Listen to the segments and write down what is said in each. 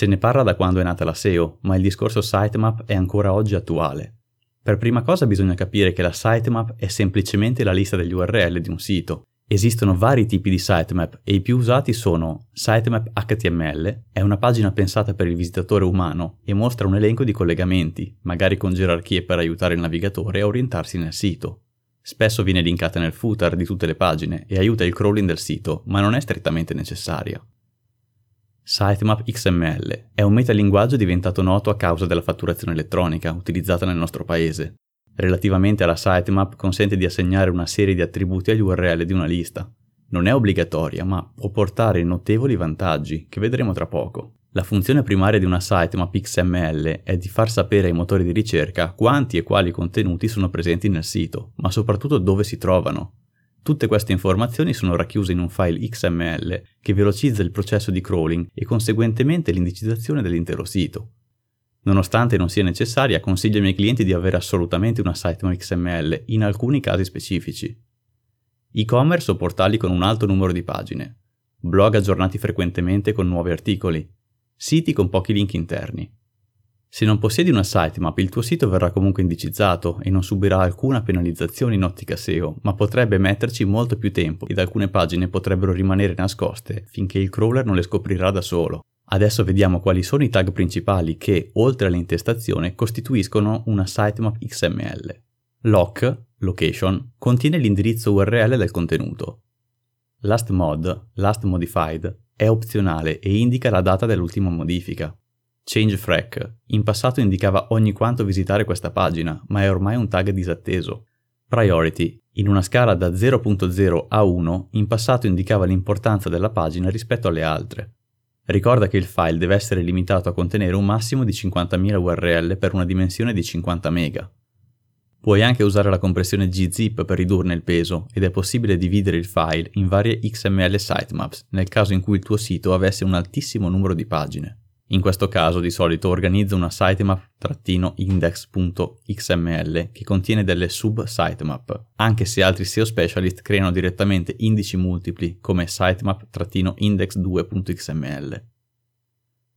Se ne parla da quando è nata la SEO, ma il discorso sitemap è ancora oggi attuale. Per prima cosa bisogna capire che la sitemap è semplicemente la lista degli URL di un sito. Esistono vari tipi di sitemap e i più usati sono sitemap HTML, è una pagina pensata per il visitatore umano e mostra un elenco di collegamenti, magari con gerarchie per aiutare il navigatore a orientarsi nel sito. Spesso viene linkata nel footer di tutte le pagine e aiuta il crawling del sito, ma non è strettamente necessaria. Sitemap XML è un metalinguaggio diventato noto a causa della fatturazione elettronica utilizzata nel nostro paese. Relativamente alla sitemap consente di assegnare una serie di attributi agli URL di una lista. Non è obbligatoria, ma può portare notevoli vantaggi, che vedremo tra poco. La funzione primaria di una sitemap XML è di far sapere ai motori di ricerca quanti e quali contenuti sono presenti nel sito, ma soprattutto dove si trovano, Tutte queste informazioni sono racchiuse in un file XML che velocizza il processo di crawling e conseguentemente l'indicizzazione dell'intero sito. Nonostante non sia necessaria, consiglio ai miei clienti di avere assolutamente una sitemap XML in alcuni casi specifici. E-commerce o portali con un alto numero di pagine, blog aggiornati frequentemente con nuovi articoli, siti con pochi link interni. Se non possiedi una sitemap, il tuo sito verrà comunque indicizzato e non subirà alcuna penalizzazione in ottica SEO, ma potrebbe metterci molto più tempo ed alcune pagine potrebbero rimanere nascoste finché il crawler non le scoprirà da solo. Adesso vediamo quali sono i tag principali che, oltre all'intestazione, costituiscono una sitemap XML. Lock, location, contiene l'indirizzo URL del contenuto. Last mod, last modified, è opzionale e indica la data dell'ultima modifica. ChangeFrac in passato indicava ogni quanto visitare questa pagina, ma è ormai un tag disatteso. Priority in una scala da 0.0 a 1 in passato indicava l'importanza della pagina rispetto alle altre. Ricorda che il file deve essere limitato a contenere un massimo di 50.000 URL per una dimensione di 50 MB. Puoi anche usare la compressione gzip per ridurne il peso ed è possibile dividere il file in varie XML sitemaps nel caso in cui il tuo sito avesse un altissimo numero di pagine. In questo caso di solito organizzo una sitemap-index.xml che contiene delle sub-sitemap, anche se altri SEO specialist creano direttamente indici multipli come sitemap-index2.xml.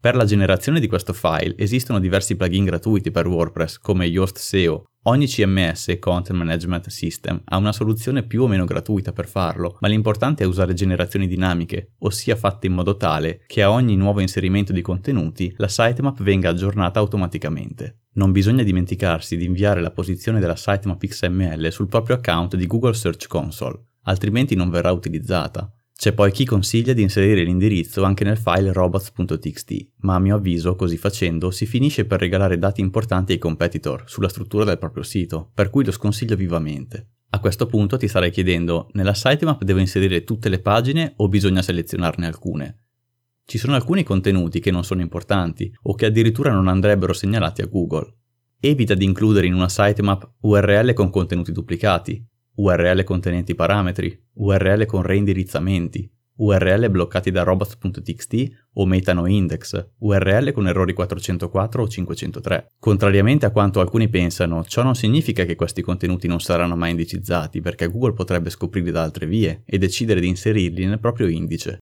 Per la generazione di questo file esistono diversi plugin gratuiti per WordPress come Yoast SEO Ogni CMS, Content Management System, ha una soluzione più o meno gratuita per farlo, ma l'importante è usare generazioni dinamiche, ossia fatte in modo tale che a ogni nuovo inserimento di contenuti la sitemap venga aggiornata automaticamente. Non bisogna dimenticarsi di inviare la posizione della sitemap XML sul proprio account di Google Search Console, altrimenti non verrà utilizzata. C'è poi chi consiglia di inserire l'indirizzo anche nel file robots.txt, ma a mio avviso, così facendo, si finisce per regalare dati importanti ai competitor sulla struttura del proprio sito, per cui lo sconsiglio vivamente. A questo punto ti starei chiedendo, nella sitemap devo inserire tutte le pagine o bisogna selezionarne alcune? Ci sono alcuni contenuti che non sono importanti o che addirittura non andrebbero segnalati a Google. Evita di includere in una sitemap URL con contenuti duplicati, URL contenenti parametri, URL con reindirizzamenti, URL bloccati da robots.txt o metano index, URL con errori 404 o 503. Contrariamente a quanto alcuni pensano, ciò non significa che questi contenuti non saranno mai indicizzati, perché Google potrebbe scoprirli da altre vie e decidere di inserirli nel proprio indice.